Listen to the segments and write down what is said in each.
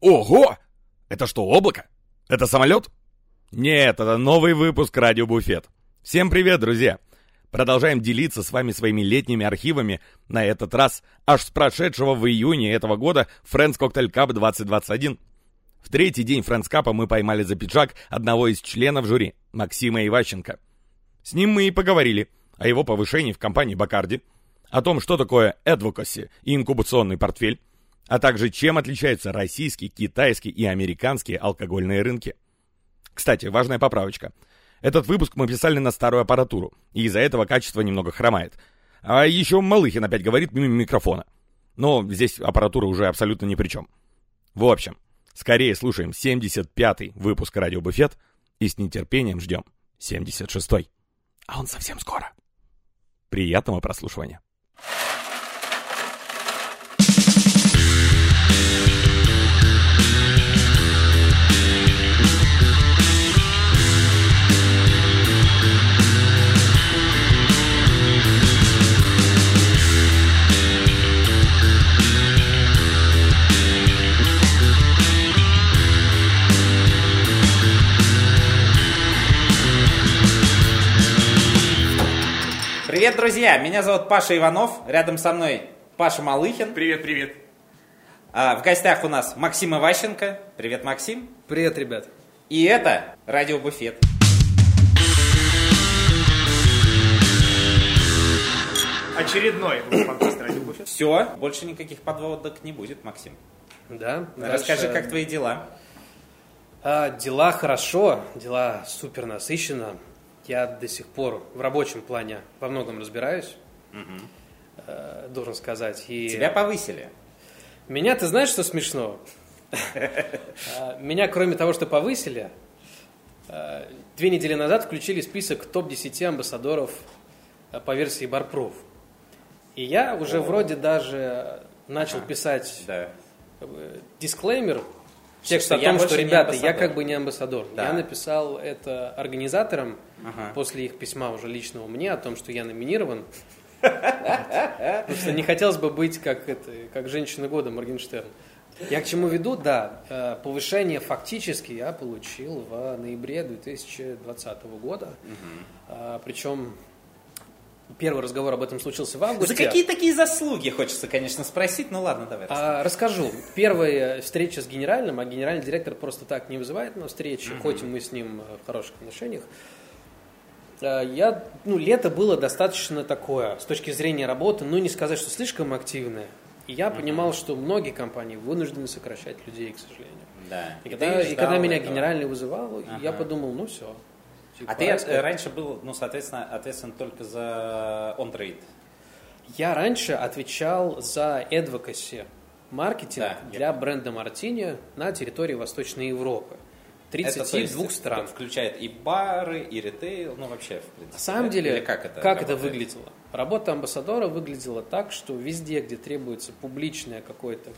Ого! Это что, облако? Это самолет? Нет, это новый выпуск «Радио Буфет». Всем привет, друзья! Продолжаем делиться с вами своими летними архивами, на этот раз аж с прошедшего в июне этого года Friends Cocktail Cup 2021. В третий день Friends Cup мы поймали за пиджак одного из членов жюри, Максима Иващенко. С ним мы и поговорили о его повышении в компании Бакарди, о том, что такое advocacy и инкубационный портфель, а также чем отличаются российский, китайский и американские алкогольные рынки. Кстати, важная поправочка. Этот выпуск мы писали на старую аппаратуру, и из-за этого качество немного хромает. А еще Малыхин опять говорит мимо микрофона. Но здесь аппаратура уже абсолютно ни при чем. В общем, скорее слушаем 75-й выпуск «Радио Буфет» и с нетерпением ждем 76-й. А он совсем скоро. Приятного прослушивания. Привет, друзья! Меня зовут Паша Иванов. Рядом со мной Паша Малыхин. Привет, привет. А, в гостях у нас Максим Иващенко. Привет, Максим. Привет, ребят. И это Радио Буфет. Очередной подкаст «Радио Буфет». Все, больше никаких подводок не будет, Максим. Да. Расскажи, дальше. как твои дела? А, дела хорошо, дела супер насыщенно. Я до сих пор в рабочем плане во многом разбираюсь, э, должен сказать. И Тебя повысили. Меня, ты знаешь, что смешно? А, Меня, кроме того, что повысили, э, две недели назад включили список топ-10 амбассадоров э, по версии Барпров. И я уже вроде даже начал писать Да. э, дисклеймер, текст о том, что, ребята, я как бы не амбассадор. Да. Я написал это организаторам Ага. после их письма уже личного мне о том, что я номинирован. Потому что не хотелось бы быть как, это, как женщина года Моргенштерн. Я к чему веду? Да, э, повышение фактически я получил в ноябре 2020 года. А, Причем первый разговор об этом случился в августе. За какие такие заслуги, хочется, конечно, спросить. Ну ладно, давай. А, расскажу. Первая встреча с генеральным, а генеральный директор просто так не вызывает на встречи, хоть и мы с ним в хороших отношениях. А, Я, ну, лето было достаточно такое, с точки зрения работы, ну, не сказать, что слишком активное. И я понимал, что многие компании вынуждены сокращать людей, к сожалению. Да. И, ты когда, и когда меня этого. генеральный вызывал, я Ага. подумал, ну все. А ты э, раньше был, ну, соответственно, ответственен только за он-трейд. Я раньше отвечал за advocacy маркетинг Да, я для бренда Мартини на территории Восточной Европы. 32 есть, стран. это включает и бары, и ритейл, ну вообще, в принципе. На самом деле, Или как это это работает? выглядело? Работа амбассадора выглядела так, что везде, где требуется публичное какое-то,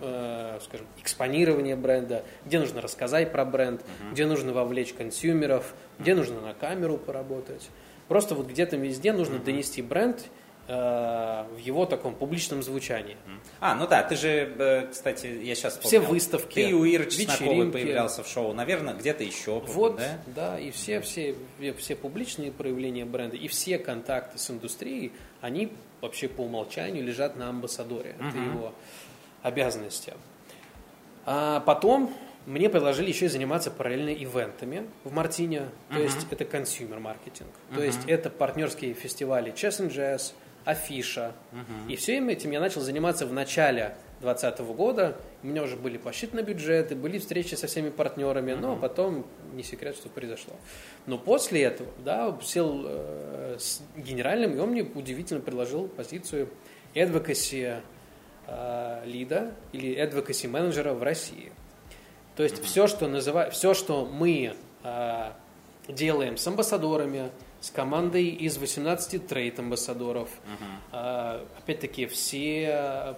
э, скажем, экспонирование бренда, где нужно рассказать про бренд, где нужно вовлечь консюмеров, где нужно на камеру поработать. Просто вот где-то везде нужно донести бренд э, в его таком публичном звучании. А, ну да, ты же, э, кстати, я сейчас Все выставки, Ты у Иры Чесноковой появлялся в шоу, наверное, где-то еще. Вот, да? да, и все, все, все публичные проявления бренда, и все контакты с индустрией, они вообще по умолчанию лежат на амбассадоре. Это его обязанности. А потом мне предложили еще и заниматься параллельно ивентами в Martini, то есть это consumer маркетинг, то есть это партнерские фестивали Chess and Jazz, Афиша. И всем этим я начал заниматься в начале 2020 года. У меня уже были посчитаны бюджеты, были встречи со всеми партнерами, но потом не секрет, что произошло. Но после этого, да, сел э, с генеральным, и он мне удивительно предложил позицию advocacy лида или advocacy менеджера в России. То есть все, что называют, все, что мы э, делаем с амбассадорами, с командой из 18 трейд-амбассадоров, э, опять-таки все э,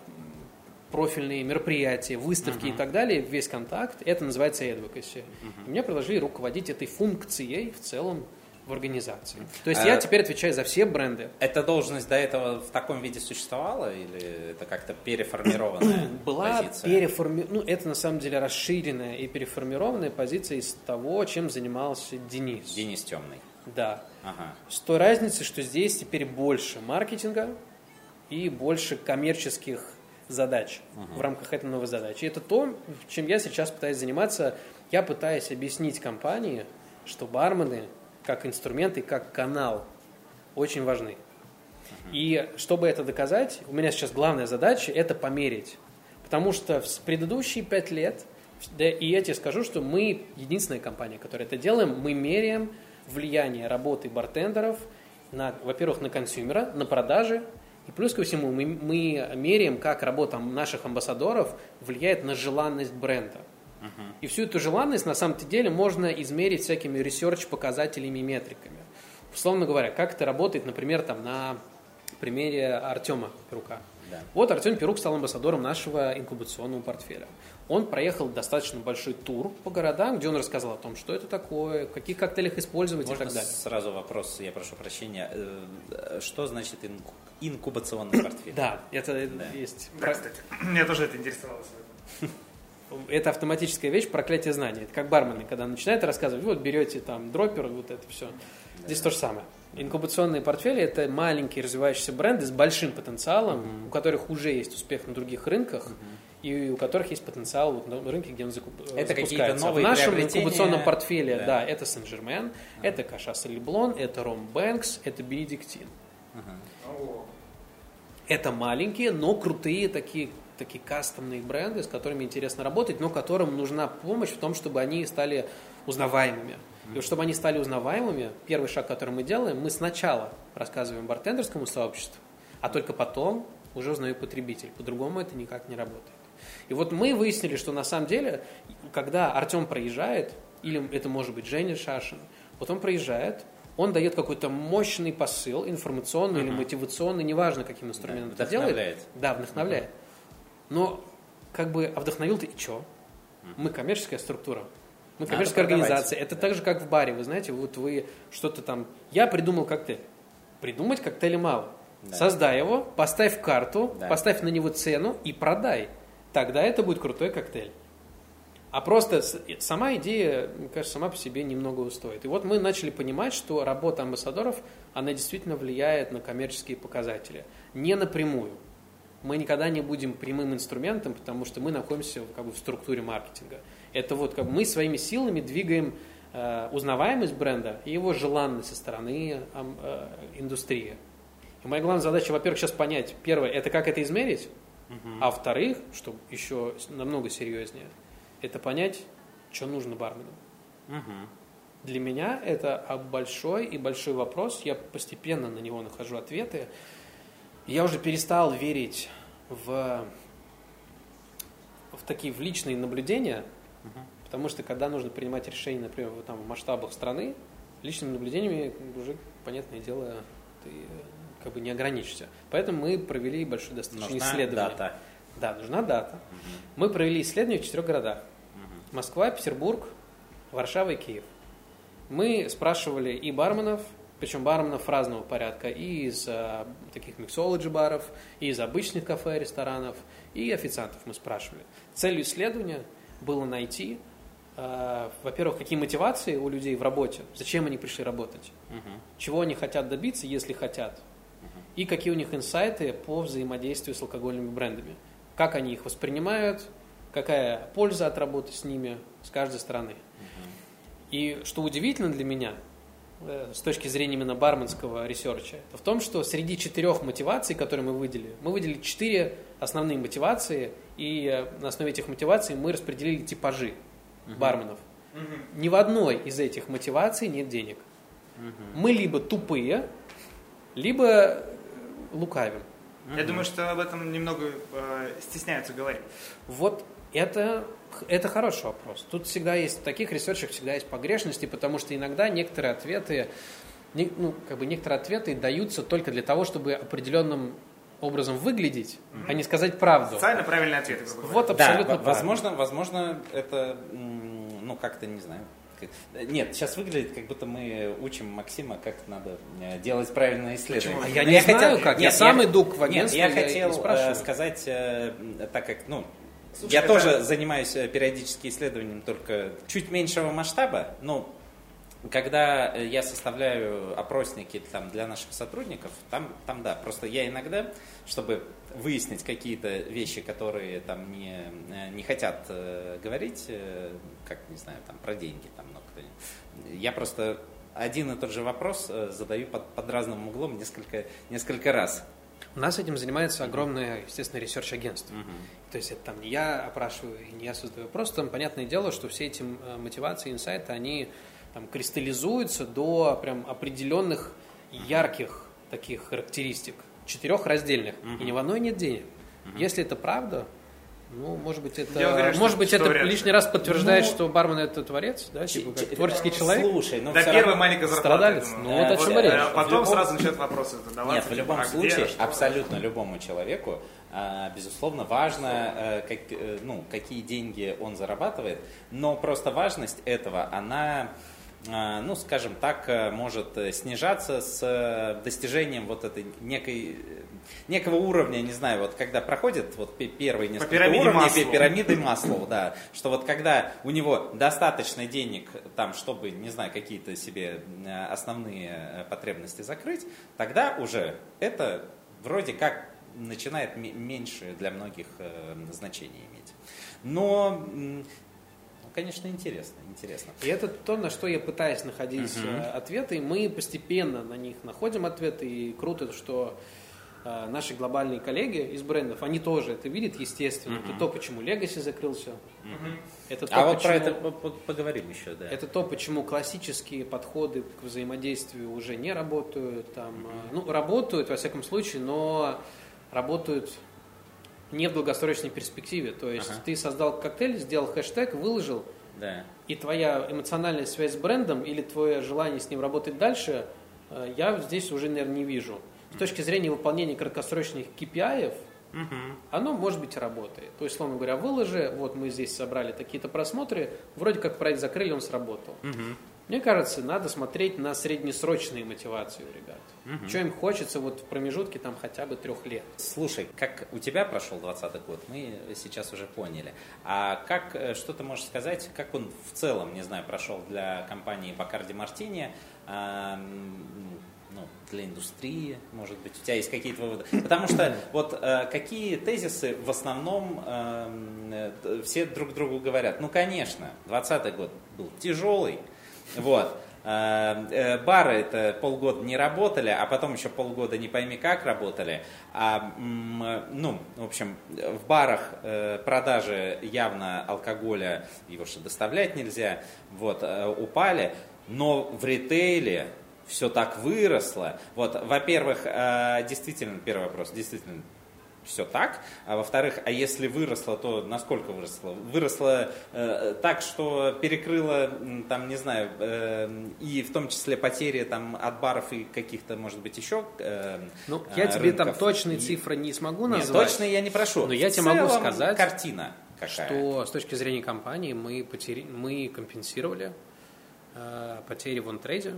профильные мероприятия, выставки и так далее, весь контакт, это называется advocacy. И мне предложили руководить этой функцией в целом в организации. То есть я А- теперь отвечаю за все бренды. Эта должность до этого в таком виде существовала или это как-то переформированная Была позиция? переформи... ну это на самом деле расширенная и переформированная позиция из того, чем занимался Денис. Денис Темный. Да. Ага. С той разницей, что здесь теперь больше маркетинга и больше коммерческих задач в рамках этой новой задачи. И это то, чем я сейчас пытаюсь заниматься. Я пытаюсь объяснить компании, что бармены как инструменты, как канал очень важны. И чтобы это доказать, у меня сейчас главная задача – это померить. Потому что в предыдущие пять лет, да и я тебе скажу, что мы единственная компания, которая это делаем, мы меряем влияние работы бартендеров, на, во-первых, на консюмера, на продажи, и плюс ко всему мы, мы меряем, как работа наших амбассадоров влияет на желанность бренда. И всю эту желанность на самом деле можно измерить всякими ресерч-показателями и метриками. Условно говоря, как это работает, например, там, на примере Артема Перука. Да. Вот Артем Перук стал амбассадором нашего инкубационного портфеля. Он проехал достаточно большой тур по городам, где он рассказал о том, что это такое, в каких коктейлях использовать Можно и так далее. сразу вопрос, я прошу прощения. Э, Что значит инку- инкубационный портфель? Да, это Да. есть. Да, кстати. Меня тоже это интересовало. Это автоматическая вещь, проклятие знаний. Это как бармены, когда начинают рассказывать, вот берете там дроппер, вот это все. Здесь то же самое. Инкубационные портфели – это маленькие развивающиеся бренды с большим потенциалом, у которых уже есть успех на других рынках, и у которых есть потенциал вот на рынке, где он закуп... Это какие-то новые В нашем приобретения. инкубационном портфеле, Да. да, это Сен-Жермен, это Кашас Леблон, это Ром Бэнкс, это Бенедиктин. Это маленькие, но крутые такие, такие кастомные бренды, с которыми интересно работать, но которым нужна помощь в том, чтобы они стали узнаваемыми. И вот чтобы они стали узнаваемыми, первый шаг, который мы делаем, мы сначала рассказываем бартендерскому сообществу, а только потом уже узнает потребитель. По-другому это никак не работает. И вот мы выяснили, что на самом деле, когда Артем проезжает, или это может быть Женя Шашин, вот он проезжает, он дает какой-то мощный посыл, информационный или мотивационный, неважно, каким инструментом Да, это делает. Да, вдохновляет. Но как бы, а вдохновил ты и что? Мы коммерческая структура. Мы Надо коммерческая продавать. организация. Это так же, как в баре. Вы знаете, вот вы что-то там... Я придумал коктейль. Придумать коктейли мало. Да. Создай его, поставь карту, Да. поставь на него цену и продай. Тогда это будет крутой коктейль. А просто сама идея, мне кажется, сама по себе немного стоит. И вот мы начали понимать, что работа амбассадоров, она действительно влияет на коммерческие показатели. Не напрямую. Мы никогда не будем прямым инструментом, потому что мы находимся как бы, в структуре маркетинга. Это вот как бы мы своими силами двигаем э, узнаваемость бренда и его желанность со стороны ам, э, индустрии. И моя главная задача, во-первых, сейчас понять, первое, это как это измерить, а во-вторых, что еще намного серьезнее, это понять, что нужно бармену. Мгм. Для меня это большой и большой вопрос. Я постепенно на него нахожу ответы. Я уже перестал верить в, в такие в личные наблюдения, потому что когда нужно принимать решения, например, там, в масштабах страны, личными наблюдениями уже, понятное дело, ты э, как бы не ограничишься. Поэтому мы провели большое достаточно Нужна исследование. дата. Да, нужна дата. Мы провели исследование в четырех городах. Москва, Петербург, Варшава и Киев. Мы спрашивали и барменов, причем барменов разного порядка, и из а, таких миксологи баров, и из обычных кафе, ресторанов, и официантов мы спрашивали. Целью исследования было найти, а, во-первых, какие мотивации у людей в работе, зачем они пришли работать, чего они хотят добиться, если хотят, и какие у них инсайты по взаимодействию с алкогольными брендами, как они их воспринимают, какая польза от работы с ними с каждой стороны. И что удивительно для меня, э, с точки зрения именно барменского ресерча, это в том, что среди четырех мотиваций, которые мы выделили, мы выделили четыре основные мотивации, и э, на основе этих мотиваций мы распределили типажи барменов. Ни в одной из этих мотиваций нет денег. Мы либо тупые, либо э, лукавим. Я думаю, что об этом немного э, стесняются говорить. Вот это, это хороший вопрос. Тут всегда есть, в таких ресерчах всегда есть погрешности, потому что иногда некоторые ответы, ну, как бы некоторые ответы даются только для того, чтобы определенным образом выглядеть, а не сказать правду. Социально правильный ответ. Вот абсолютно да, возможно, возможно, это, ну, как-то, не знаю, Нет, сейчас выглядит, как будто мы учим Максима, как надо э, делать правильное исследование. А я не знаю, как. Я сам иду к агентству, Нет, я я и хотел спрашиваю. э, сказать, э, так как, ну, я тоже занимаюсь э, периодически исследованием только чуть меньшего масштаба, но когда э, я составляю опросники там, для наших сотрудников, там, там да, просто я иногда, чтобы выяснить какие-то вещи, которые там не, э, не хотят э, говорить, э, как, не знаю, там про деньги, там, ну, кто-нибудь, я просто один и тот же вопрос э, задаю под, под разным углом несколько, несколько раз. У нас этим занимается огромное, естественно, ресерч-агентство. То есть это там не я опрашиваю и не я создаю. Вопрос, там понятное дело, что все эти э, мотивации, инсайты, они там кристаллизуются до прям определенных ярких таких характеристик, четырех раздельных, и ни в одной нет денег. Если это правда, ну, может быть, это, Я уверен, что- может быть, что это вряд ли. лишний раз подтвержает, Ну, что бармен это творец, да, типа как Ч- творческий э, человек. Слушай, ну Да, первая маленькая зарплата. Страдалец. Ну, вот о чем вот, речь. А потом любом- сразу начнет вопросы задаваться. Нет, в любом а где, случае, что? абсолютно любому человеку, а, безусловно, важно, э, как, э, ну, какие деньги он зарабатывает, но просто важность этого, она, а, ну, скажем так, э, может э, снижаться с э, достижением вот этой некой, э, некого уровня, не знаю, вот когда проходит вот пе- первые несколько пирамиде уровней, Маслоу. пирамиды Маслоу, да, что вот когда у него достаточно денег там, чтобы, не знаю, какие-то себе э, основные э, потребности закрыть, тогда уже это вроде как начинает меньше для многих э, значений иметь. Но, конечно, интересно, интересно. И это то, на что я пытаюсь находить э, ответы. И мы постепенно на них находим ответы. И круто, что э, наши глобальные коллеги из брендов, они тоже это видят, естественно. Это то, почему Legacy закрылся. Это то, А вот про это по- по- поговорим еще, да. Это то, почему классические подходы к взаимодействию уже не работают. Там, э, ну, работают, во всяком случае, но работают не в долгосрочной перспективе. То есть Ага. ты создал коктейль, сделал хэштег, выложил, Да. и твоя эмоциональная связь с брендом или твое желание с ним работать дальше, э, я здесь уже, наверное, не вижу. С точки зрения выполнения краткосрочных KPI, оно, может быть, работает. То есть, словно говоря, выложи, вот мы здесь собрали такие-то просмотры, вроде как проект закрыли, он сработал. Мне кажется, надо смотреть на среднесрочные мотивации у ребят. Что им хочется вот в промежутке там хотя бы трех лет. Слушай, как у тебя прошел 20 год, мы сейчас уже поняли. А как, э, что ты можешь сказать, как он в целом, не знаю, прошел для компании Бакарди Мартини, а, ну, для индустрии, может быть, у тебя есть какие-то выводы? Потому что вот э, какие тезисы в основном эм, э, все друг другу говорят? Ну, конечно, 20 год был тяжелый, вот. Э, э, Бары это полгода не работали, а потом еще полгода не пойми как работали. А, ну, в общем, в барах э, продажи явно алкоголя, его же доставлять нельзя, вот, упали. Но в ритейле все так выросло. Вот, во-первых, действительно, первый вопрос, действительно, все так. А во-вторых, а если выросло, то насколько выросло? Выросло э, так, что перекрыло, там, не знаю, э, и в том числе потери там, от баров и каких-то, может быть, еще э, Ну, э, я тебе там рынков. точные И- цифры не смогу Нет, назвать. точно я не прошу. Но я В тебе могу сказать, картина какая. что с точки зрения компании мы, потери... мы компенсировали э, потери в онтрейде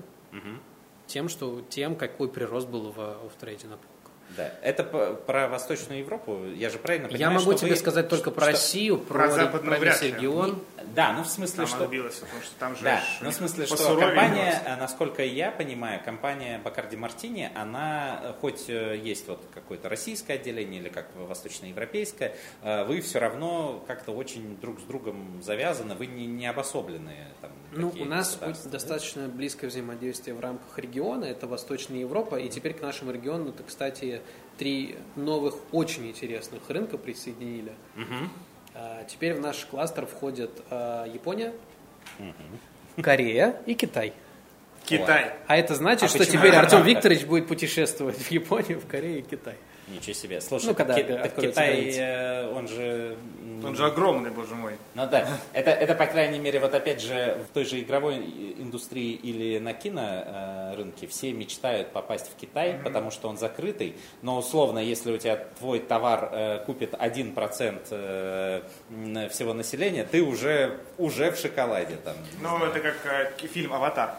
тем, что, тем, какой прирост был в офтрейде на полках. Да. Это по- про Восточную Европу. Я же правильно понимаю, Я могу что тебе вы- сказать только про что- Россию, про, про западную про весь регион. Да, ну в смысле, Там что... отбилось, потому что там же Да, ну в смысле, что компания, просто. э, насколько я понимаю, компания Бакарди Мартини, она э, хоть э, есть вот какое-то российское отделение или как восточноевропейское, э, вы все равно как-то очень друг с другом завязаны, вы не, не обособленные. Там, Ну, у нас достаточно близкое взаимодействие в рамках региона, это Восточная Европа, и теперь к нашему региону, это, кстати, три новых очень интересных рынка присоединили. А, Теперь в наш кластер входят а, Япония, Корея и Китай. Китай. А это значит, А что теперь Артем? Викторович будет путешествовать в Японию, в Корею и Китай. Ничего себе. Слушай, Ну, когда Ки- так Китай, э, он же... Он же огромный, боже мой. Ну да, это, это, по крайней мере, вот опять же, в той же игровой и- индустрии или на кинорынке все мечтают попасть в Китай, потому что он закрытый, но условно, если у тебя твой товар э, купит 1% э, всего населения, ты уже, уже в шоколаде там. Ну, это как э, фильм «Аватар».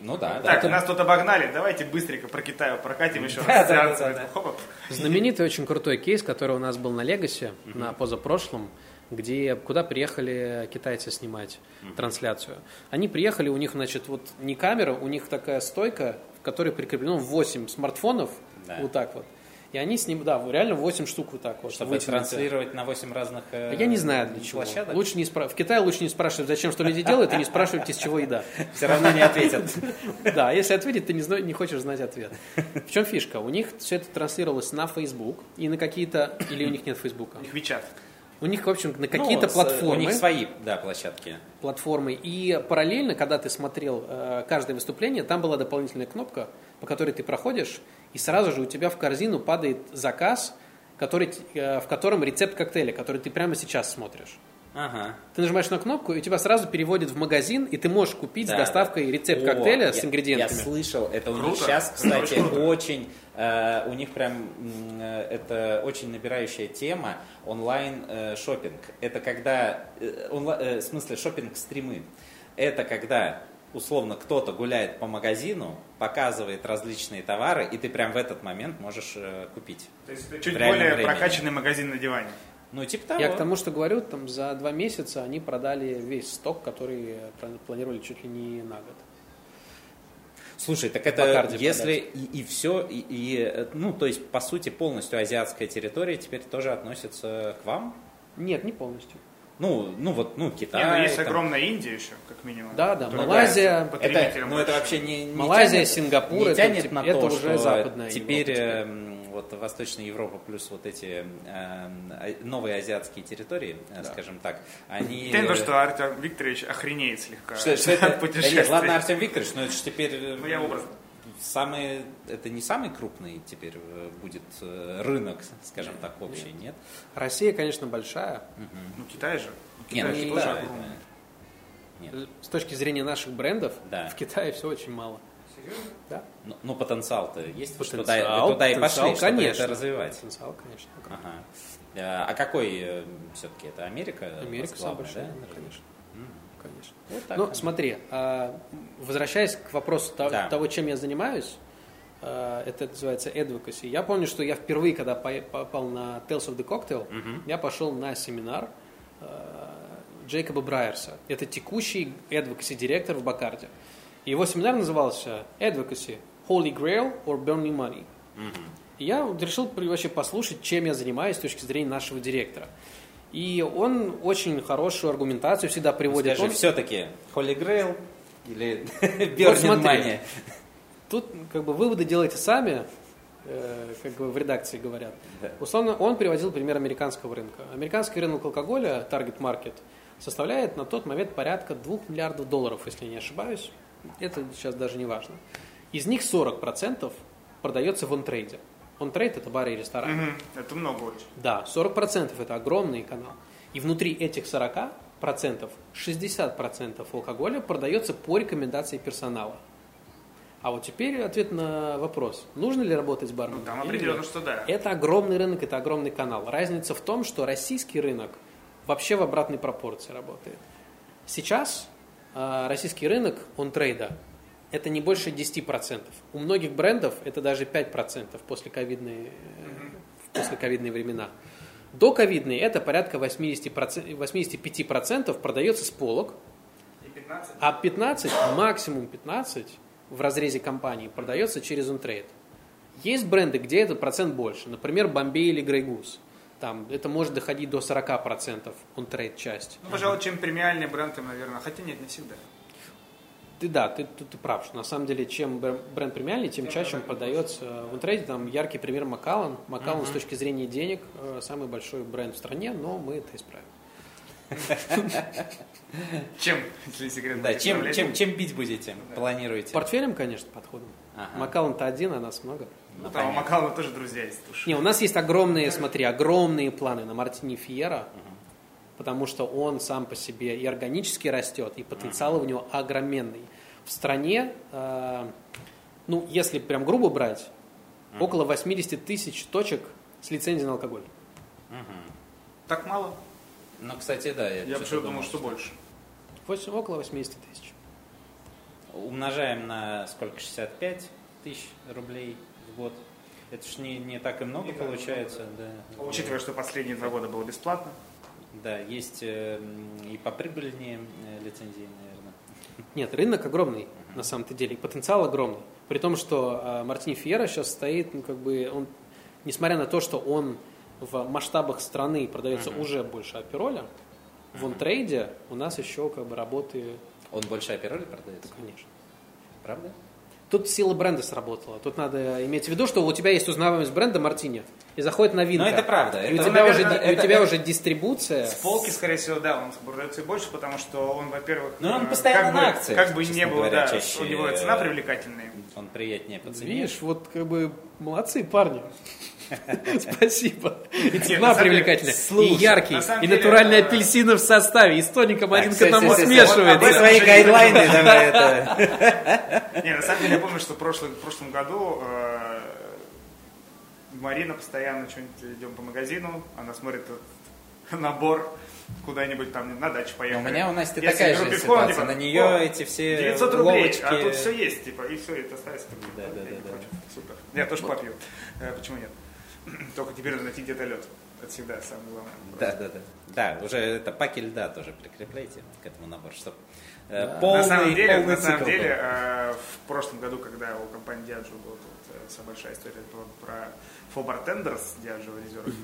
Ну да, да. Так, Это- нас тут обогнали, давайте быстренько про Китай прокатим еще Да, раз. да, да, да. Знаменитый очень крутой кейс, который у нас был на Легасе, на позапрошлом, где куда приехали китайцы снимать трансляцию. Они приехали, у них, значит, вот не камера, у них такая стойка, в которой прикреплено 8 смартфонов, Да. вот так вот. И они с ним, да, реально 8 штук вот так вот. чтобы вытянуты. транслировать на 8 разных э, Я не знаю для чего. площадок. Лучше не спра... В Китае лучше не спрашивать, зачем что люди делают, и не спрашивать, из чего еда. Все равно не ответят. Да, если ответить, ты не, хочешь знать ответ. В чем фишка? У них все это транслировалось на Facebook и на какие-то... Или у них нет Фейсбука? У них Вичат. У них, в общем, на какие-то Ну, платформы. У них свои, да, площадки. платформы. И параллельно, когда ты смотрел э, каждое выступление, там была дополнительная кнопка, по которой ты проходишь, и сразу же у тебя в корзину падает заказ, который, э, в котором рецепт коктейля, который ты прямо сейчас смотришь. Ага. Ты нажимаешь на кнопку, и тебя сразу переводит в магазин, и ты можешь купить Да, с доставкой рецепт О, коктейля с я- ингредиентами. Я слышал, это у них Круто. сейчас, кстати, Очень круто. очень, э, у них прям э, это очень набирающая тема онлайн э, шопинг. Это когда, э, онла- э, в смысле шопинг стримы. Это когда условно кто-то гуляет по магазину, показывает различные товары, и ты прям в этот момент можешь э, купить. То есть чуть более времени. прокачанный магазин на диване. Ну типа того. Я к тому, что говорю, там за два месяца они продали весь сток, который плани- планировали чуть ли не на год. Слушай, так это если и, все, и, и, э, ну, то есть, по сути, полностью азиатская территория теперь тоже относится к вам? Нет, не полностью. Ну, ну вот, ну, Китай. Не, ну, есть там. огромная Индия еще, как минимум. Да, да, Малайзия, Это, ну, это вообще не, не Малайзия, тянет, Сингапур, не это тянет тип- на это то, уже что западная теперь Европа эм, вот Восточная Европа плюс вот эти а- новые азиатские территории, э, скажем так, они... Тем, что Артем Викторович охренеет слегка Что, что это? Да нет, ладно, Артем Викторович, но это же теперь... э, Ну, я образно. Самый, это не самый крупный теперь э, будет э, рынок, скажем так, общий, нет? Россия, конечно, большая. Ну, Китай же. Не, ну Китай Китай, тоже огромный. Нет. С точки зрения наших брендов, Да. в Китае все очень мало. Да. Ну, ну, потенциал-то есть, туда, Потенциал, вы туда и потенциал, пошли, чтобы конечно. это развивать. Потенциал, конечно. Ага. Э, А какой все-таки это Америка? Америка самая большая, да? да, конечно. Конечно. Вот так Ну, вот. смотри, а, возвращаясь к вопросу Да. того, чем я занимаюсь, а, это называется advocacy. Я помню, что я впервые, когда по- попал на Tales of the Cocktail, я пошел на семинар а, Джейкоба Брайерса. Это текущий advocacy директор в Бакарде. И Его семинар назывался Advocacy Holy Grail or Burning Money. И я решил вообще послушать, чем я занимаюсь с точки зрения нашего директора. И он очень хорошую аргументацию всегда приводит. Скажи, Он- все-таки Holy Grail или Burning? Тут как бы выводы делайте сами, э, как бы в редакции говорят. Да. Условно, он приводил пример американского рынка. Американский рынок алкоголя, target market, составляет на тот момент порядка 2 миллиардов долларов, если я не ошибаюсь. Это сейчас даже не важно. Из них 40% продается в онтрейде. Онтрейд – это бары и рестораны. Мгм. Это много очень. Да, 40% это огромный канал. И внутри этих 40% 60% алкоголя продается по рекомендации персонала. А вот теперь ответ на вопрос. Нужно ли работать с барменом? Ну, там определенно, что да. Это огромный рынок, это огромный канал. Разница в том, что российский рынок вообще в обратной пропорции работает. Сейчас э, российский рынок он трейда это не больше 10%. У многих брендов это даже 5% после ковидные, э, в послековидные времена. До ковидные это порядка 80%, 85% продается с полок, И 15. а 15, максимум 15 в разрезе компании продается через онтрейд. Есть бренды, где этот процент больше. Например, Бомбей или Grey Goose. Там это может доходить до 40% онтрейд часть. Ну, пожалуй, чем премиальный бренд, тем, наверное. Хотя нет, не всегда. Ты да, ты, ты, ты прав, что на самом деле чем бр- бренд премиальный, тем чаще он продается в интернете. Там яркий пример Макалан. Макалан с точки зрения денег э, самый большой бренд в стране, но мы это исправим. Чем, если секрет? Да, чем, чем, чем бить будете? Планируете? Портфелем, конечно, подходом. Ага. Макалан-то один, а нас много. Ну, там у Макалана тоже друзья есть. Не, у нас есть огромные, смотри, огромные планы на Мартини Фьера, потому что он сам по себе и органически растет, и потенциал у него огроменный. В стране, э, ну, если прям грубо брать, около 80 тысяч точек с лицензией на алкоголь. Так мало? Ну, кстати, да. Я что-то почему думал, что больше. Восемь- около 80 тысяч. Умножаем на сколько? 65 тысяч рублей в год. Это ж не, не так и много получается. Да. Учитывая, что последние два года было бесплатно. Да, есть э, и поприбыльнее э, лицензии, наверное. Нет, рынок огромный, на самом-то деле, потенциал огромный. При том, что э, Мартини Фьера сейчас стоит, ну, как бы, он, несмотря на то, что он в масштабах страны продается уже больше апероля, в онтрейде у нас еще как бы работы, Он больше опероли продается? конечно. Правда? Тут сила бренда сработала. Тут надо иметь в виду, что у тебя есть узнаваемость бренда Мартини, и заходит новинка. Ну, это правда. И у Это, тебя, наверное, уже, это- у тебя это- уже дистрибуция. С полки, скорее всего, да, он продается и больше, потому что он, во-первых, Ну, он э, постоянно как на бы, акциях, как бы не было, говоря, да, чаще, у него цена привлекательная. Он приятнее по цене. Видишь, вот как бы молодцы парни. Спасибо. И цена привлекательная, и яркий, и деле, натуральные э, апельсины в составе, и с тоником один к одному смешивается. Вы свои гайдлайны это. Не, на самом деле, я помню, что в прошлом, году э, Марина постоянно что-нибудь идем по магазину, она смотрит набор куда-нибудь там на дачу Но поехали. у меня у Насти Если такая же пивко, ситуация. типа, На нее «О, эти все 900 рублей, ловочки. а тут все есть, типа, и все, это ставится. Да, да, да, да. Супер. Я тоже попью. Э, Почему нет? Только теперь надо найти где-то лед. Это всегда самое главное. Да, да, да. Да, уже это паки льда тоже прикрепляйте к этому набору, чтобы на полный, самом деле, полный на самом цикл деле был. э, в прошлом году, когда у компании Diageo была тут э, вся большая история была про For Bartenders Diageo Reserve,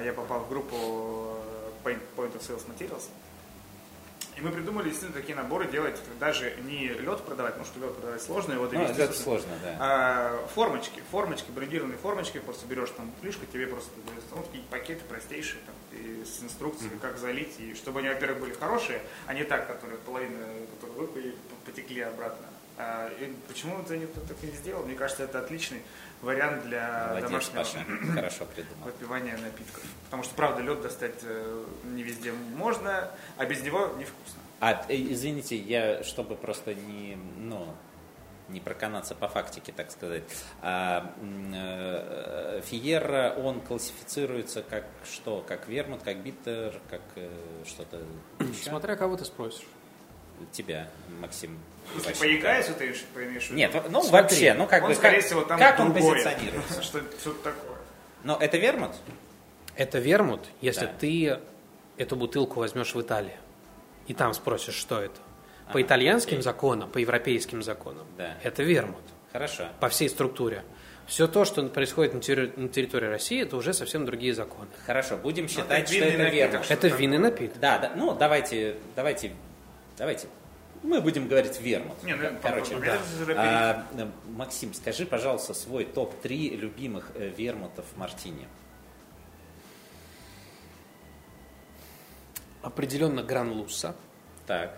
э, я попал в группу э, Paint- Point of Sales Materials. И мы придумали действительно такие наборы делать, даже не лед продавать, потому что лед продавать сложно, его Ну, довести. это собственно, сложно, да. а, формочки, формочки, брендированные формочки, просто берешь там плюшку, тебе просто дают, ну, такие пакеты простейшие, там, и с инструкцией, как залить, и чтобы они, во-первых, были хорошие, а не так, которые половина, которые выпали, потекли обратно. А, и почему это никто так не сделал? Мне кажется, это отличный вариант для Молодец, домашнего Паша, хорошо придумал. выпивания напитков. Потому что, правда, лед достать э, не везде можно, а без него невкусно. А, э, извините, я, чтобы просто не, ну, не проканаться по фактике, так сказать. А, э, Фиерра, он классифицируется как что? Как вермут, как биттер, как э, что-то еще? Смотря кого ты спросишь. Тебя, Максим. Если по ЕГАИСу ты имеешь- в виду? Нет, ну Смотри, вообще, ну как он, бы, скорее как, всего, там как он другое. позиционируется? Что что-то такое. Но это вермут? Это вермут, если Да. ты эту бутылку возьмешь в Италии, и там спросишь, что это. По итальянским окей. законам, по европейским законам, Да. это вермут. Хорошо. По всей структуре. Все то, что происходит на терри- на территории России, это уже совсем другие законы. Хорошо, будем считать, это что это напиток, вермут. что Это винный напиток. Да, да, ну давайте, давайте, давайте. Мы будем говорить вермут. Не, ну, Да, Короче, да. А, Максим, скажи, пожалуйста, свой топ-3 любимых э, вермутов Мартини. Определенно Гран-Лусса. Так.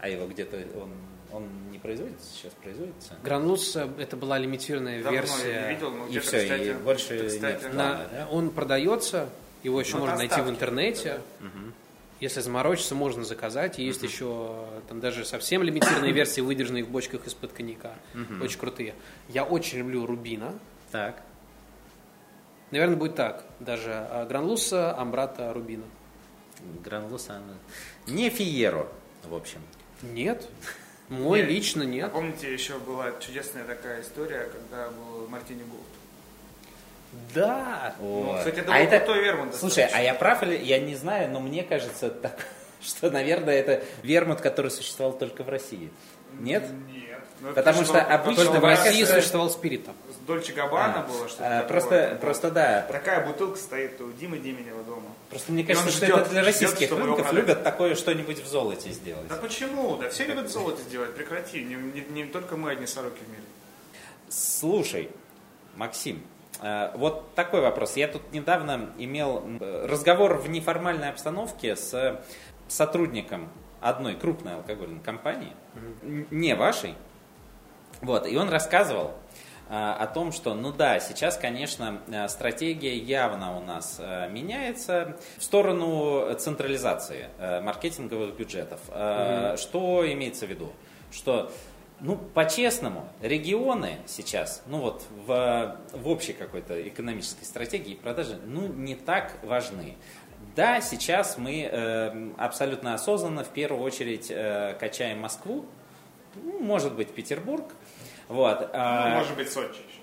А его где-то он, он не производится сейчас, производится? Гран-Лусса это была лимитированная Давно я версия. не видел, но И где-то, все, кстати, и больше кстати, нет. На- да? Он продается, его еще Ну, можно найти в интернете. Если заморочиться, можно заказать. Есть еще там даже совсем лимитированные версии, выдержанные в бочках из-под коньяка. Очень крутые. Я очень люблю Рубина. Так. Наверное, будет так. Даже а, Гранлуса, Амбрата, Рубина. Гранлусана. Не Фиеро, в общем. Нет. Мой Нет. лично А нет. помните, еще была чудесная такая история, когда был Мартини Голд. Да. Вот. кстати, это а был это, крутой вермут Слушай, а я прав или я не знаю, но мне кажется, так, что, наверное, это вермут, который существовал только в России. Нет? Нет. Ну, Потому существовало- что обычно в России кажется- существовал спирит там. С Дольче Габбана было что-то А, просто, просто да. Такая бутылка стоит у Димы Деменева дома. Просто мне кажется, он что ждет- это для ждет, российских его рынков любят такое что-нибудь в золоте сделать. Да почему? Да все любят золото сделать, прекрати. Не, не- не только мы одни сороки в мире. Слушай, Максим, вот такой вопрос. Я тут недавно имел разговор в неформальной обстановке с сотрудником одной крупной алкогольной компании, не вашей. Вот, и он рассказывал, а, о том, что, ну да, сейчас, конечно, э, стратегия явно у нас э, меняется в сторону централизации э, маркетинговых бюджетов. Mm-hmm. Что имеется в виду? Что ну, по-честному, регионы сейчас, ну вот в, в общей какой-то экономической стратегии продажи, ну, не так важны. Да, сейчас мы э, абсолютно осознанно в первую очередь э, качаем Москву, ну, может быть Петербург, вот. А, ну, может быть, Сочи еще.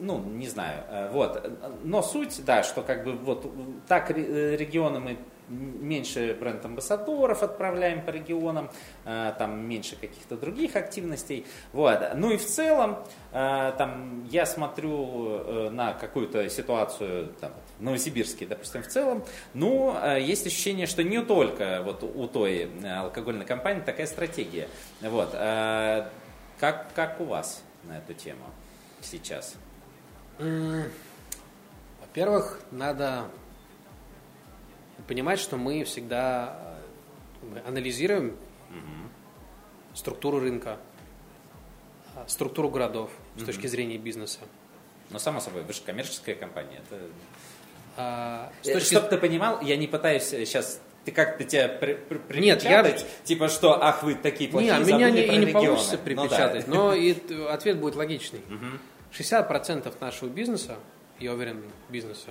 Ну, не знаю. Э, вот. Но суть, да, что как бы вот так э, регионы мы меньше бренд-амбассадоров отправляем по регионам, э, там меньше каких-то других активностей. Вот. Ну и в целом, там, я смотрю на какую-то ситуацию там, в Новосибирске, допустим, в целом, ну, есть ощущение, что не только вот у той алкогольной компании такая стратегия. Вот. Как, как у вас на эту тему сейчас? Во-первых, надо понимать, что мы всегда э, анализируем угу. структуру рынка, а, структуру городов угу. с точки зрения бизнеса. Но само собой, вы же коммерческая компания. Это... А, э, точки... Чтобы ты понимал, я не пытаюсь сейчас ты как-то тебя при, при, Нет, я... типа что, ах, вы такие плохие, Нет, меня не, и не получится припечатать, ну, да. но и ответ будет логичный. Угу. 60% нашего бизнеса, я уверен, бизнеса,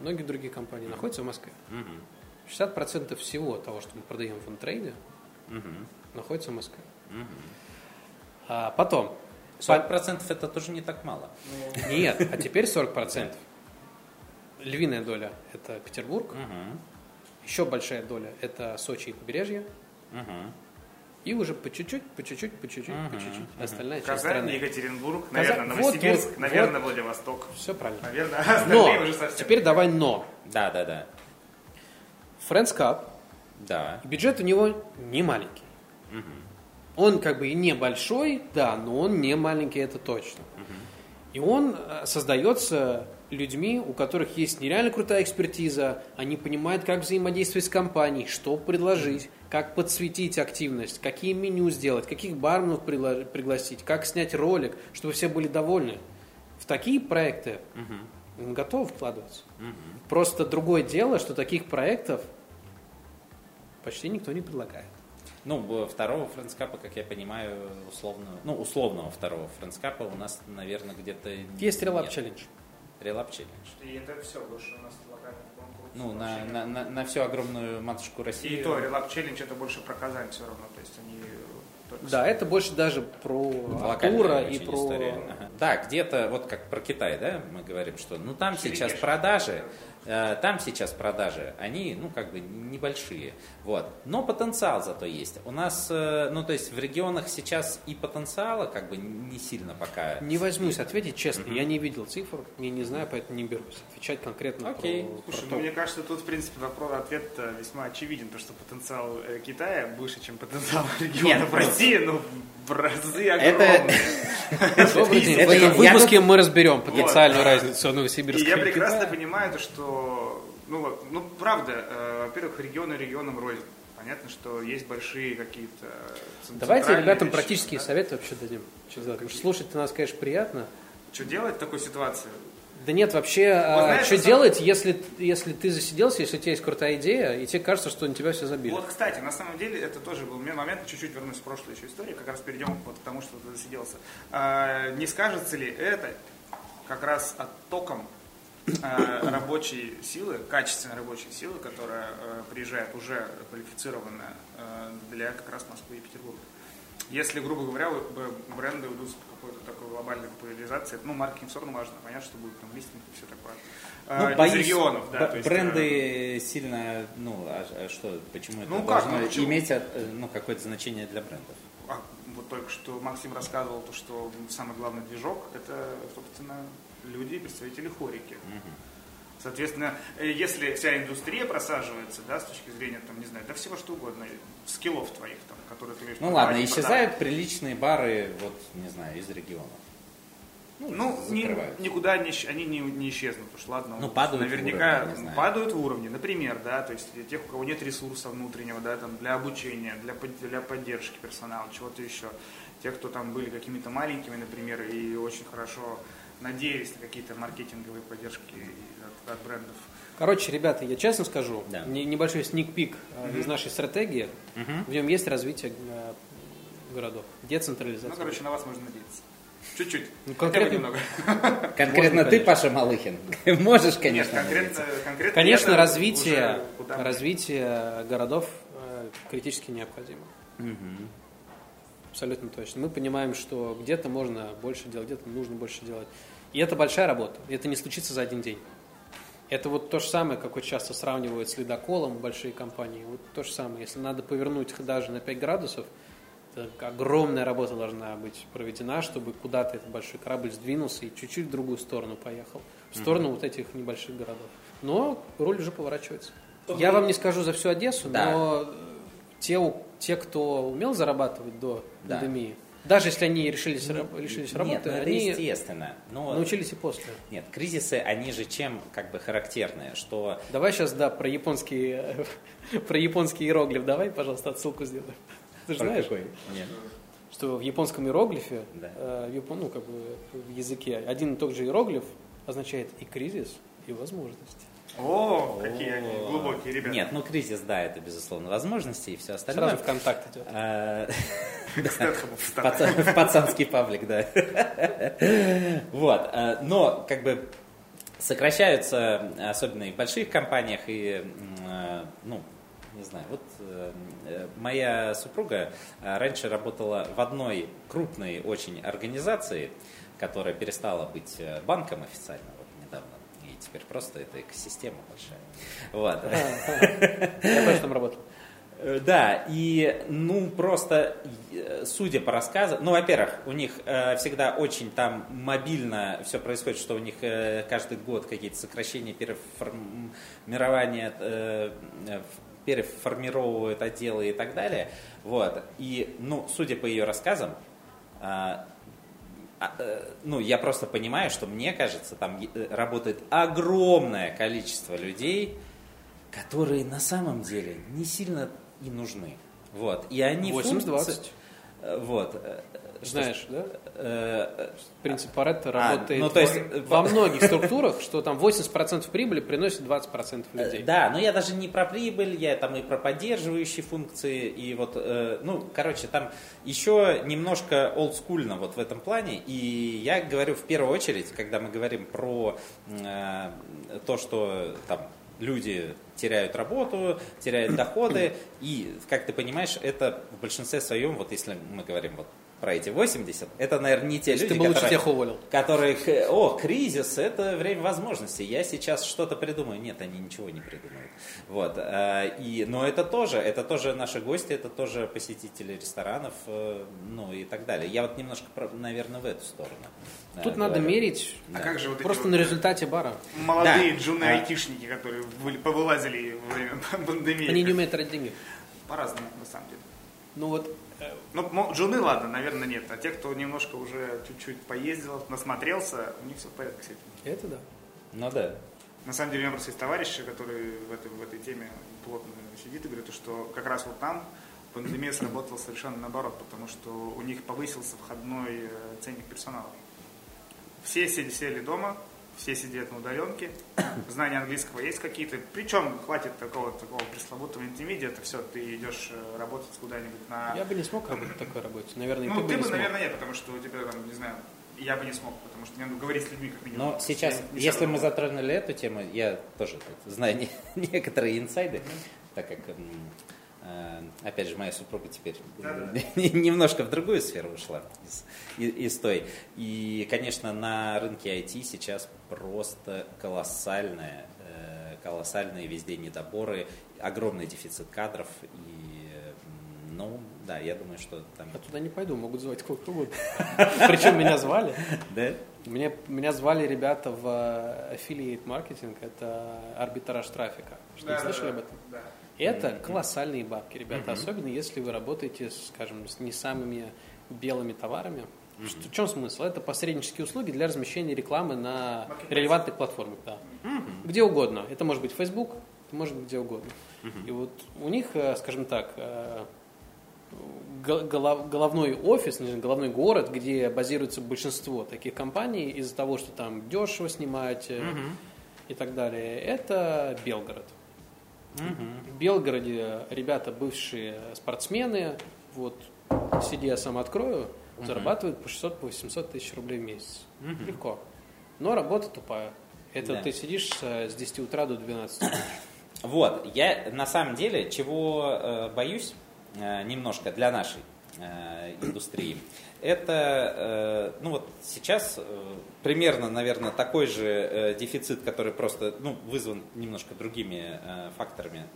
многие другие компании находятся в Москве. Угу. 60% всего того, что мы продаем в интрейде, угу. находится в Москве. А потом... 40% по... это тоже не так мало. Нет, а теперь 40%. Львиная доля – это Петербург. Еще большая доля – это Сочи и побережье. И уже по чуть-чуть, по чуть-чуть, по чуть-чуть, uh по чуть-чуть. Остальная часть Казань, страны. Екатеринбург, наверное, Казань, Новосибирск, вот, наверное, вот. Владивосток. Все правильно. Наверное, остальные но, уже совсем. Теперь давай но. Да, да, да. Friends Cup. Да. Бюджет у него не маленький. Угу. Он как бы и небольшой, да, но он не маленький, это точно. Угу. И он э, создается людьми, у которых есть нереально крутая экспертиза, они понимают, как взаимодействовать с компанией, что предложить, как подсветить активность, какие меню сделать, каких барменов пригласить, как снять ролик, чтобы все были довольны. В такие проекты угу. он готов вкладываться. Угу. Просто другое дело, что таких проектов почти никто не предлагает. Ну, второго френдскапа, как я понимаю, условно, ну, условного второго френдскапа у нас, наверное, где-то Есть релап челлендж. Релап челлендж. И это все больше у нас локальный конкурс. Ну, на, на, на, на всю огромную матушку России. И то, релап челлендж это больше про Казань все равно. То есть они да, это больше даже про Артура и про... Ага. Да, где-то, вот как про Китай, да, мы говорим, что ну там сейчас продажи, там сейчас продажи, они, ну, как бы небольшие, вот. Но потенциал зато есть. У нас, э, ну, то есть в регионах сейчас и потенциала как бы не сильно пока. Не возьмусь ответить честно, mm-hmm. я не видел цифр, я не знаю, поэтому не берусь отвечать конкретно okay. про, Слушай, про ну, мне кажется, тут, в принципе, вопрос, ответ весьма очевиден, то, что потенциал э, Китая выше, чем потенциал регионов Нет, России, ну, в разы огромные. В этом выпуске мы разберем потенциальную разницу Новосибирска. И я прекрасно понимаю, что, ну, ну правда, э, во-первых, регионы регионам рознь. Понятно, что есть большие какие-то Давайте ребятам практические советы вообще дадим. Потому что слушать нас, конечно, приятно. Что делать в такой ситуации? Да нет, вообще, вот, знаешь, что делать, самом... если, если ты засиделся, если у тебя есть крутая идея, и тебе кажется, что на тебя все забили? Вот, кстати, на самом деле, это тоже был момент, чуть-чуть вернусь в прошлую еще историю, как раз перейдем вот к тому, что ты засиделся. А, не скажется ли это как раз оттоком а, рабочей силы, качественной рабочей силы, которая а, приезжает уже квалифицированная а, для как раз Москвы и Петербурга? Если, грубо говоря, бренды уйдут какой-то такой глобальной популяризации, ну, маркетинг все равно важно, понятно, что будет там листинг и все такое. Ну, а, боюсь, из регионов, да. Б- бренды есть, сильно, ну, а, а что, почему это ну, должно как, ну, иметь э, ну, какое-то значение для брендов? А, вот только что Максим рассказывал, то, что самый главный движок это, собственно, люди, представители хорики. Угу. Соответственно, э, если вся индустрия просаживается, да, с точки зрения, там, не знаю, да всего что угодно, скиллов твоих, там, которые ты видишь. Ну ладно, исчезают продавать. приличные бары, вот, не знаю, из регионов. Ну, ни- закрывают. никуда не, они не, не исчезнут уж, ладно. Ну, падают в Наверняка уровне, не знаю. падают в уровне, например, да, то есть тех, у кого нет ресурса внутреннего, да, там, для обучения, для, для поддержки персонала, чего-то еще. Тех, кто там были какими-то маленькими, например, и очень хорошо надеялись на какие-то маркетинговые поддержки от, от брендов. Короче, ребята, я честно скажу, Да. не- небольшой сник-пик э, из нашей стратегии. В нем есть развитие э, городов, децентрализация. Ну, короче, на вас можно надеяться. Чуть-чуть. Ну, Хотя бы конкретно- немного. Конкретно Можно, ты. Паша Малыхин, можешь, Нет, конечно, конкретно, конкретно Конечно, развитие, развитие городов э, критически необходимо. Абсолютно точно. Мы понимаем, что где-то можно больше делать, где-то нужно больше делать. И это большая работа. Это не случится за один день. Это вот то же самое, как вот часто сравнивают с ледоколом большие компании. Вот то же самое. Если надо повернуть их даже на 5 градусов, огромная работа должна быть проведена, чтобы куда-то этот большой корабль сдвинулся и чуть-чуть в другую сторону поехал. В сторону вот этих небольших городов. Но руль уже поворачивается. Я вам не скажу за всю Одессу, Да. но те, у- те, кто умел зарабатывать до Да. пандемии, даже если они решились, раб- лишились Нет, работы, ну это они естественно. Но, научились и после. Нет, кризисы, они же чем как бы характерны, что Давай сейчас, да, про японский, про японский иероглиф, давай, пожалуйста, отсылку сделаем. Ты же знаешь, Нет. что в японском иероглифе, Да. э, в, япон- ну, как бы в языке, один и тот же иероглиф означает и кризис, и возможность. О, какие они глубокие ребята. Нет, ну кризис, да, это безусловно возможности и все остальное. Сразу в контакт идет. А, В пацанский паблик, да. Вот. а, Но, как бы, сокращаются, особенно и в больших компаниях, и, а, ну, не знаю, вот э, э, моя супруга а, раньше работала в одной крупной очень организации, которая перестала быть э, банком официально теперь просто это экосистема большая. Вот. Я тоже там работал. Э, Да, и ну просто, э, судя по рассказам, ну, во-первых, у них э, всегда очень там мобильно все происходит, что у них э, каждый год какие-то сокращения, переформирования, э, э, переформировывают отделы и так далее. Вот. И, ну, судя по ее рассказам, а, а, э, ну, я просто понимаю, что мне кажется, там э, работает огромное количество людей, которые на самом деле не сильно и нужны. Вот. И они 80-20. функци- э, Вот. Э, Знаешь, да? э, Принцип Паретта А, работает ну, то есть, во многих структурах, что там 80% прибыли приносит 20% Э, людей. Да, но я даже не про прибыль, я там и про поддерживающие функции, и вот, э, ну, короче, там еще немножко олдскульно вот в этом плане, и я говорю в первую очередь, когда мы говорим про э, то, что там люди теряют работу, теряют доходы, и, как ты понимаешь, это в большинстве своем, вот если мы говорим вот про эти 80, это, наверное, не те То люди, ты бы лучше которые тех уволил. которых, э, о, кризис, это время возможностей, я сейчас что-то придумаю. Нет, они ничего не придумают. Вот. э, И, но это тоже, это тоже наши гости, это тоже посетители ресторанов, э, ну и так далее. Я вот немножко, наверное, в эту сторону. Тут надо говорю. мерить А как же вот просто вот на результате бара. молодые Да. джуны-айтишники, которые вы- повылазили во время пандемии? Они не умеют тратить деньги. По-разному, на самом деле. Ну вот, Ну, мо- джуны, ладно, наверное, нет. А те, кто немножко уже чуть-чуть поездил, насмотрелся, у них все в порядке с этим. это да. Ну да. На самом деле, у меня просто есть товарищи, которые в этой, в этой теме плотно сидит и говорят, что как раз вот там пандемия сработала совершенно наоборот, потому что у них повысился входной э, ценник персонала. Все сели, сели дома, все сидят на удаленке, знания английского есть какие-то, причем хватит такого, такого пресловутого интермедиата, все, ты идешь э, работать куда-нибудь на... Я бы не смог работать такой работе. Наверное, ну, ты бы ты не бы, смог. наверное, нет, потому что у тебя там, не знаю, я бы не смог, потому что мне надо говорить с людьми как минимум. Но сейчас, Не- не если мы дома. затронули эту тему, я тоже знаю не- некоторые инсайды, так как, опять же, моя супруга теперь Да-да. немножко в другую сферу ушла из, и- из той. И, конечно, на рынке IT сейчас просто колоссальная, э, колоссальные везде недоборы, огромный дефицит кадров. И, ну, да, я думаю, что там... Я туда не пойду, могут звать кого угодно. Причем меня звали. Да? Мне, меня звали ребята в э, affiliate маркетинг, это арбитраж трафика. Что, Да, не да, слышали да, об этом? да. Это колоссальные бабки, ребята. Особенно если вы работаете, скажем, с не самыми белыми товарами. Что- В чем смысл? Это посреднические услуги для размещения рекламы на релевантных платформах. Да. Где угодно. Это может быть Facebook, это может быть где угодно. И вот у них, э, скажем так, э, го- голов- головной офис, головной город, где базируется большинство таких компаний из-за того, что там дешево снимать э, и так далее, это Белгород. В Белгороде ребята бывшие спортсмены, вот сиди я сам открою, зарабатывают по 600 по 800 тысяч рублей в месяц. Легко. Но работа тупая. Это Да. ты сидишь э, с 10 утра до 12. Вот, я на самом деле чего э, боюсь э, немножко для нашей э, индустрии, это, э, ну вот сейчас э, примерно, наверное, такой же э, дефицит, который просто, ну, вызван немножко другими факторами.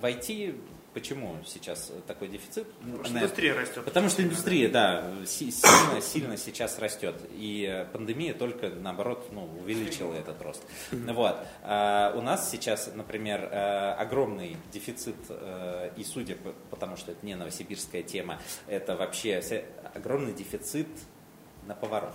В IT почему сейчас такой дефицит? Потому что На- индустрия растет. Потому что индустрия, да, си- сильно, сильно сейчас растет. И э, пандемия только, наоборот, ну, увеличила этот рост. Вот. А у нас сейчас, например, э, огромный дефицит, э, и судя по потому, что это не новосибирская тема, это вообще огромный дефицит на поваров.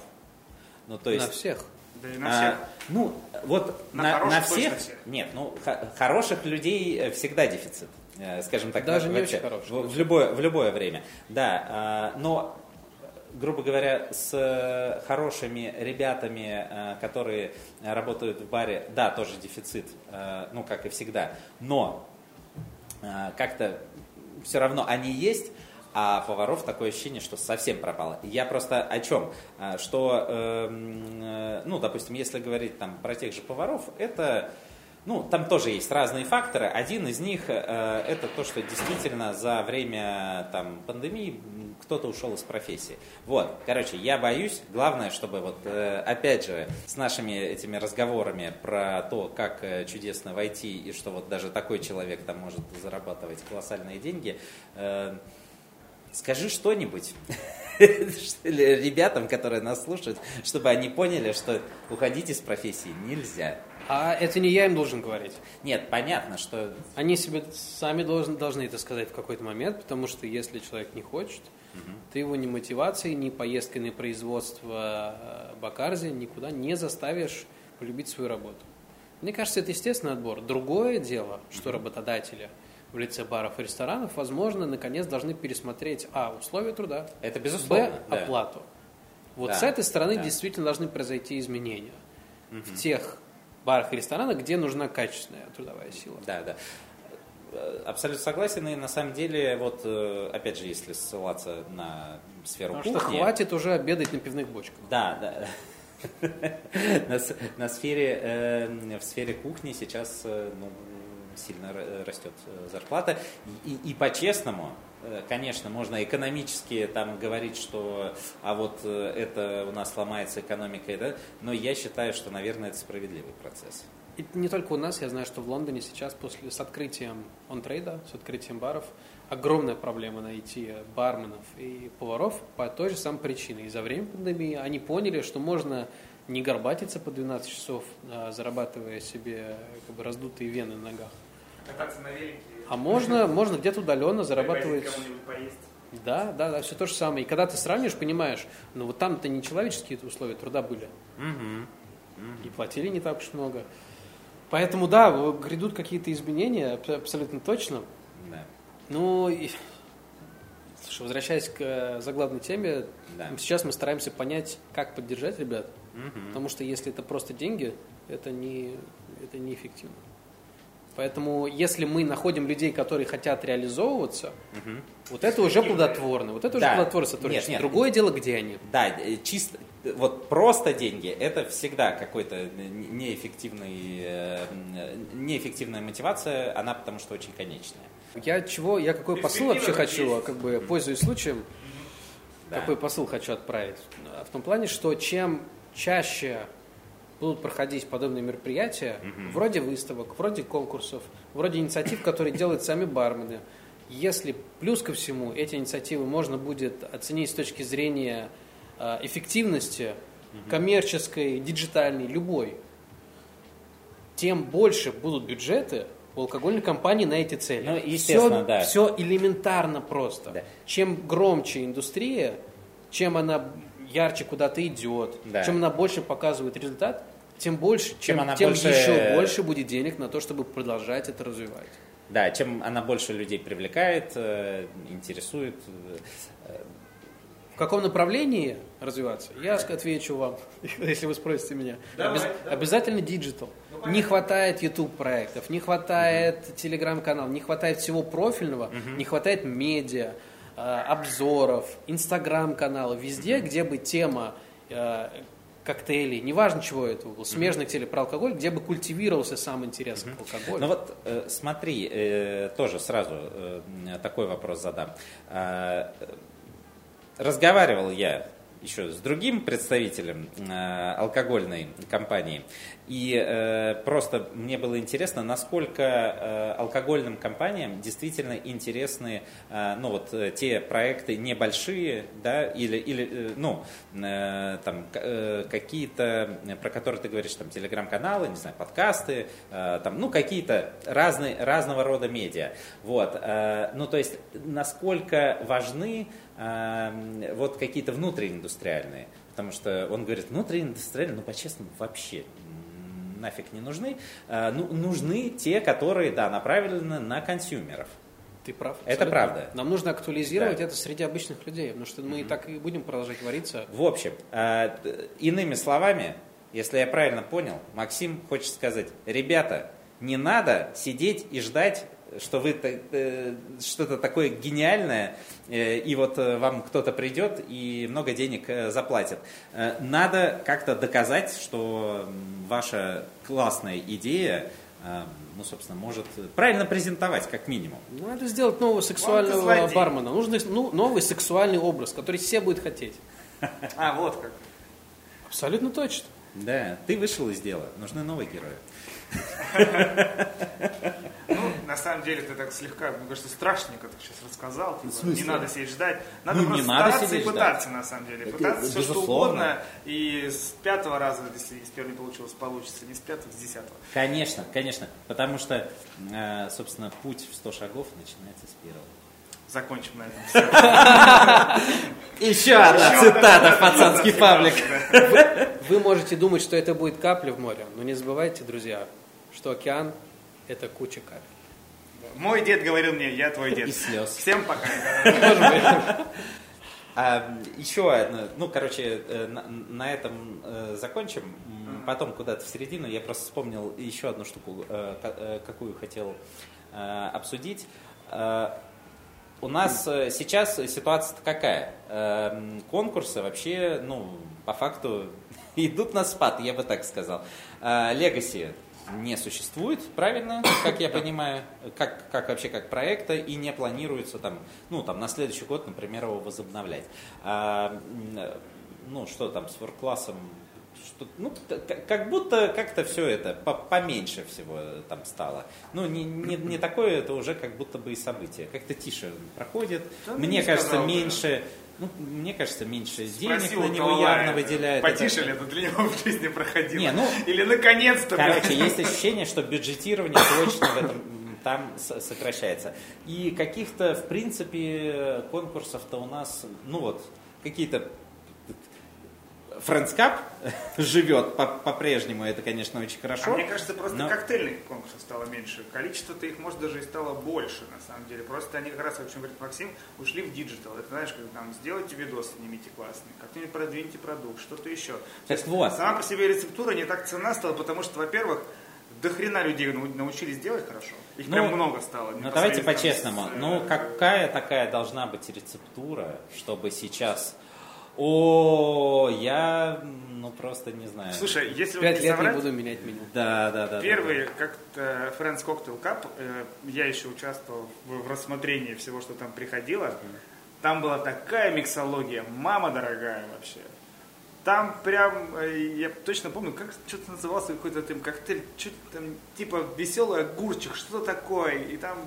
Ну, то есть... На всех. Да и на А, всех. ну, вот На на, на точно всех, всех. нет, ну, х- хороших людей э, всегда дефицит, э, скажем так. Даже на- не вообще, очень хороших. В, в любое, в любое время, да, а, но, грубо говоря, с э, хорошими ребятами, э, которые работают в баре, да, тоже дефицит, э, ну, как и всегда, но э, как-то все равно они есть, а поваров такое ощущение, что совсем пропало. Я просто о чем? Что, эм, э, ну, допустим, если говорить там про тех же поваров, это, ну, там тоже есть разные факторы. Один из них э, это то, что действительно за время там пандемии кто-то ушел из профессии. Вот, короче, я боюсь, главное, чтобы вот, э, опять же, с нашими этими разговорами про то, как э, чудесно войти и что вот даже такой человек там может зарабатывать колоссальные деньги, э, скажи что-нибудь ребятам, которые нас слушают, чтобы они поняли, что уходить из профессии нельзя. А это не я им должен говорить. Нет, понятно, что Они себе сами должны, должны это сказать в какой-то момент, потому что если человек не хочет, ты его ни мотивацией, ни поездкой на производство э, Бакарзи никуда не заставишь полюбить свою работу. Мне кажется, это естественный отбор. Другое дело, что работодатели в лице баров и ресторанов, возможно, наконец должны пересмотреть, а, условия труда, это б, безусловно. да. оплату. Вот Да, с этой стороны да. действительно должны произойти изменения в тех барах и ресторанах, где нужна качественная трудовая сила. Да, да. Абсолютно согласен. И на самом деле, вот э, опять же, если ссылаться на сферу Потому что кухни, хватит уже обедать на пивных бочках. Да, да. На, на сфере, э, в сфере кухни сейчас э, ну, сильно р- растет э, зарплата. И, и- и по-честному, э, конечно, можно экономически там говорить, что а вот э, это у нас ломается экономика, да, но я считаю, что, наверное, это справедливый процесс. И не только у нас, я знаю, что в Лондоне сейчас после с открытием онтрейда, с открытием баров, огромная проблема найти барменов и поваров по той же самой причине. Из-за время пандемии они поняли, что можно не горбатиться по 12 часов, а, зарабатывая себе как бы, раздутые вены на ногах. Кататься на велике. А можно, можно где-то удаленно зарабатывать. Да, да, да, все то же самое. И когда ты сравнишь, понимаешь, ну вот там-то не человеческие условия труда были. И платили не так уж много. Поэтому, да, грядут какие-то изменения, аб- абсолютно точно. Да. Ну, и... Слушай, возвращаясь к э, заглавной теме, Да. сейчас мы стараемся понять, как поддержать ребят. Мгм. Потому что если это просто деньги, это, не, это неэффективно. Поэтому, если мы находим людей, которые хотят реализовываться, вот это уже плодотворно. Вот это уже Да. плодотворное сотрудничество. Нет, нет. Другое дело, где они. Да, э, чисто, вот просто деньги, это всегда какой-то неэффективный, э, неэффективная мотивация, она потому что очень конечная. Я чего, я какой посыл вообще хочу, есть. как бы пользуясь случаем, Да. какой посыл хочу отправить? В том плане, что чем чаще будут проходить подобные мероприятия, вроде выставок, вроде конкурсов, вроде инициатив, которые делают сами бармены, если плюс ко всему эти инициативы можно будет оценить с точки зрения э, эффективности, коммерческой, диджитальной, любой, тем больше будут бюджеты у алкогольной компании на эти цели. Ну, естественно, все, да. Все элементарно просто. Да. Чем громче индустрия, чем она ярче куда-то идет, Да. чем она больше показывает результат, тем больше, чем, она тем больше- еще больше будет денег на то, чтобы продолжать это развивать. Да, чем она больше людей привлекает, э, интересует. э, В каком направлении развиваться? Я отвечу вам, если вы спросите меня. Давай, Обяз- давай. Обязательно digital. не хватает YouTube проектов, не хватает телеграм-канал, не хватает всего профильного, не хватает медиа, обзоров, инстаграм-каналов, везде, где бы тема э, коктейлей, неважно чего это был, смежных коктейлей про алкоголь, где бы культивировался сам интерес к алкоголю. Ну вот э, смотри, э, тоже сразу э, такой вопрос задам. А, э, Разговаривал я еще с другим представителем э, алкогольной компании, и э, просто мне было интересно, насколько э, алкогольным компаниям действительно интересны, э, ну вот э, те проекты небольшие, да, или или э, ну э, там э, какие-то, э, про которые ты говоришь, там телеграм-каналы, не знаю, подкасты, э, там, ну какие-то разные разного рода медиа, вот, э, ну то есть насколько важны вот какие-то внутрииндустриальные, потому что он говорит, внутрииндустриальные, ну по-честному вообще нафиг не нужны, Э, ну, нужны те, которые, да, направлены на консюмеров. Ты прав. Это абсолютно. правда. Нам нужно актуализировать Да. это среди обычных людей, потому что мы и так и будем продолжать вариться. В общем, д- иными словами, если я правильно понял, Максим хочет сказать, ребята, не надо сидеть и ждать, что вы э, что-то такое гениальное, э, и вот э, вам кто-то придет и много денег э, заплатит. Надо как-то доказать, что ваша классная идея, ну, собственно, может правильно презентовать, как минимум. Надо сделать нового сексуального бармена. Нужно ну, новый сексуальный образ, который все будет хотеть. А, вот как. Абсолютно точно. Да, ты вышел из дела, нужны новые герои. Ну, на самом деле, ты так слегка, мне кажется, страшненько ты сейчас рассказал. Типа? Не надо сидеть ждать. Надо Ну, не просто надо стараться и пытаться, на самом деле. Это пытаться все что угодно. И с пятого раза, если с первого не получилось, получится. Не с пятого, с десятого. Конечно, конечно, потому что, э, собственно, путь в 100 шагов начинается с первого. Закончим на этом. Еще одна цитата в пацанский паблик. Вы можете думать, что это будет капля в море, но не забывайте, друзья, что океан – это куча капель. Мой дед говорил мне, я твой дед. И слез. Всем пока. А, еще одно, ну, короче, э, на, на этом э, закончим. М, Потом куда-то в середину я просто вспомнил еще одну штуку, э, э, какую хотел э, обсудить. Э, У нас э, сейчас ситуация какая? Э, Конкурсы вообще, ну, по факту идут на спад, я бы так сказал. Легаси не существует, правильно, как я понимаю, как, как вообще как проекта, и не планируется там, ну, там на следующий год, например, его возобновлять. А, э, ну, что там с ворк-классом, что, ну, как будто как-то все это по- поменьше всего там стало. Ну, не, не, не такое, это уже как будто бы и событие. Как-то тише проходит. Да, ну, Мне не кажется, сказал меньше, ну, мне кажется, меньше денег Спросил на у него Талая, явно выделяют. Потише ли это для него в жизни проходило? Не, ну, Или наконец-то, Короче, есть ощущение, что бюджетирование точно в этом там сокращается. И каких-то, в принципе, конкурсов-то у нас, ну вот, какие-то Френдскап живет по- по-прежнему, это, конечно, очень А хорошо. мне кажется, просто но- коктейльных конкурсов стало меньше. Количество-то их, может, даже и стало больше, на самом деле. Просто они как раз, о чем говорит Максим, ушли в digital. Это, знаешь, как там, сделайте видос, снимите классный, как-нибудь продвиньте продукт, что-то еще. Так вот. Сама по себе рецептура не так ценна стала, потому что, во-первых, до хрена людей нау- научились делать хорошо. Их Ну, прям много стало. Ну давайте по-честному. с, э, Ну какая такая должна быть рецептура, чтобы сейчас... О, я ну просто не знаю. Слушай, если вот Пять не лет не соврать, буду менять меню. да, да, да. да, Первый, как-то Friends Cocktail Cup, э, я еще участвовал в, в рассмотрении всего, что там приходило. Там была такая миксология, мама дорогая вообще. Там прям, э, я точно помню, как что-то назывался какой-то там коктейль, что-то там типа веселый огурчик, что-то такое. И там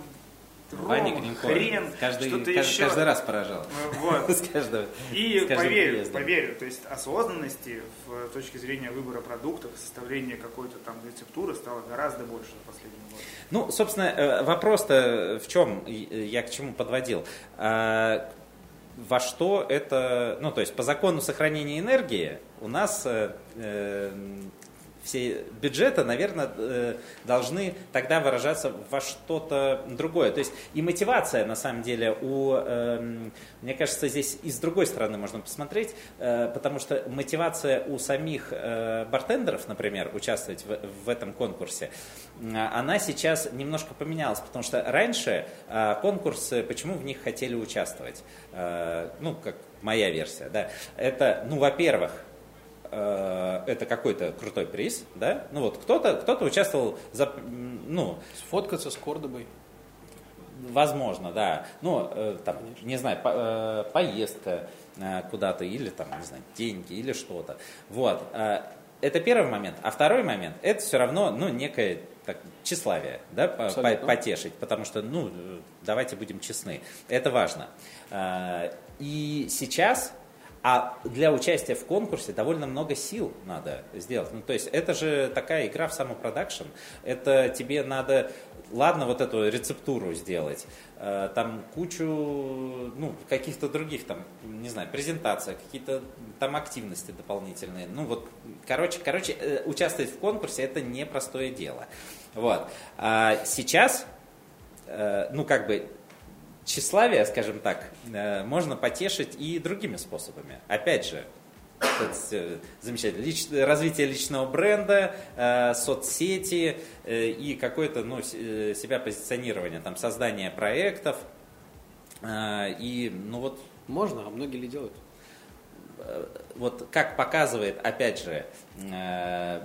Ваня Гринков. хрен, каждый, что-то каждый, еще. каждый раз поражал. Э, Вот. С каждого. И с поверь, приездом. поверь, то есть осознанности в точке зрения выбора продуктов, составления какой-то там рецептуры стало гораздо больше за последние годы. Ну, собственно, э, вопрос-то в чем я к чему подводил. А, во что это, ну то есть по закону сохранения энергии у нас все бюджеты, наверное, э, должны тогда выражаться во что-то другое. То есть и мотивация, на самом деле, у, эм, мне кажется, здесь и с другой стороны можно посмотреть, э, потому что мотивация у самих э, бартендеров, например, участвовать в, в этом конкурсе, она сейчас немножко поменялась, потому что раньше конкурсы, почему в них хотели участвовать? Ну, как моя версия, да, это, ну, во-первых, Э, это какой-то крутой приз, да? Ну вот кто-то кто участвовал за, ну... Сфоткаться с Кордобой. Возможно, да. Ну, э, там, не знаю, по, э, поездка куда-то, или там, не знаю, деньги, или что-то. Вот. Это первый момент. А второй момент, это все равно, ну, некое так, тщеславие, да, Абсолютно. потешить, потому что, ну, давайте будем честны, это важно. И сейчас а для участия в конкурсе довольно много сил надо сделать. Ну, то есть это же такая игра в самопродакшн. Это тебе надо, ладно, вот эту рецептуру сделать, э, там кучу, ну, каких-то других, там, не знаю, презентация, какие-то там активности дополнительные. Ну, вот, короче, короче, э, участвовать в конкурсе это непростое дело. Вот. А сейчас, э, ну, как бы, тщеславие, скажем так, э, можно потешить и другими способами. Опять же, замечательно. Лич, развитие личного бренда, э, соцсети э, и какое-то ну, э, себя позиционирование, там, создание проектов. Э, и, ну вот... Можно, а многие ли делают? Вот как показывает, опять же, э,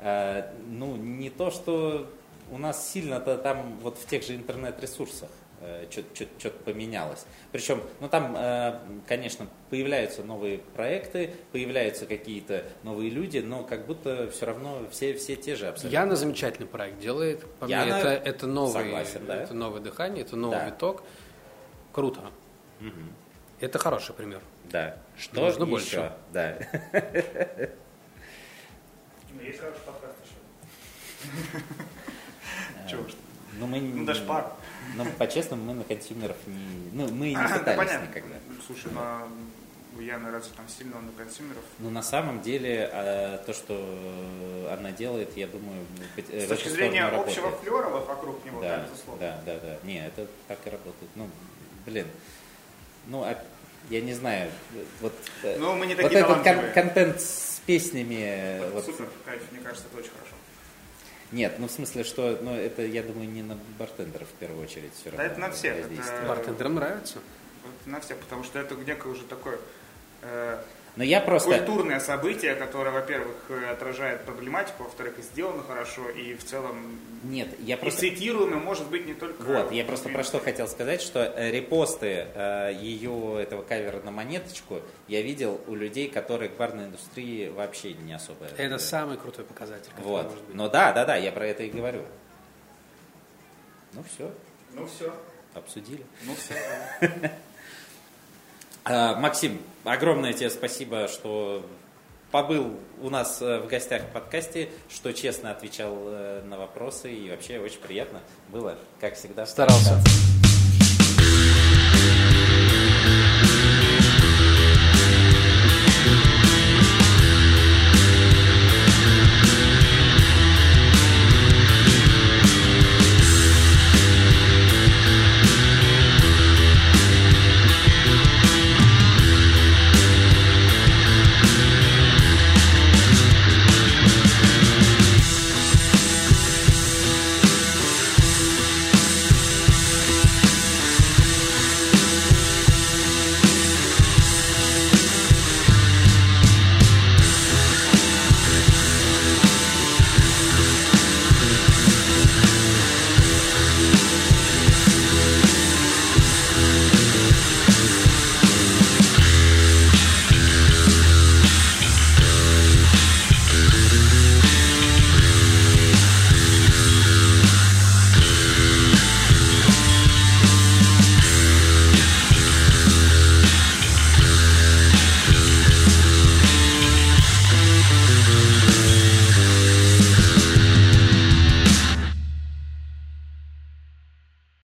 э, ну, не то, что у нас сильно-то там вот в тех же интернет-ресурсах что-то э, поменялось. Причем, ну там, э, конечно, появляются новые проекты, появляются какие-то новые люди, но как будто все равно все, все те же абсолютно. Яна замечательный проект делает. По Яна, это, это, новый, согласен, да? это новое дыхание, это новый да. виток. Круто. Угу. Это хороший пример. Да. Что Нужно еще? больше. Да. Есть хороший подкаст еще. Чего Ну, мы... Ну, даже пар. Но по-честному мы на консюмеров не... Ну, мы не пытались а, никогда. Слушай, на у Яны разве там сильно на консюмеров? Ну, на самом деле, а, то, что она делает, я думаю, С точки зрения общего флера вокруг него, да, безусловно. Да, да, да. Не, это так и работает. Ну, блин. Ну, а, я не знаю, вот, э, ну, мы не вот этот кон- контент с песнями... Вот, вот. Супер, кайф, мне кажется, это очень хорошо. Нет, ну в смысле, что ну, это, я думаю, не на бартендеров в первую очередь все равно. Да, это на всех. Это... Бартендерам нравится? Это на всех, потому что это некое уже такое э, но я просто... Культурное событие, которое, во-первых, отражает проблематику, во-вторых, и сделано хорошо, и в целом... Нет, я просто... И цитируемо может быть не только... Вот, я просто про что хотел сказать, что э, репосты э, ее, этого кавера на монеточку, я видел у людей, которые к барной индустрии вообще не особо... Это самый крутой показатель. Вот. Может быть. Ну да, да, да, я про это и говорю. Ну все. Ну все. Обсудили. Ну все. А, Максим, огромное тебе спасибо, что побыл у нас э, в гостях в подкасте, что честно отвечал э, на вопросы и вообще очень приятно было, как всегда. Старался.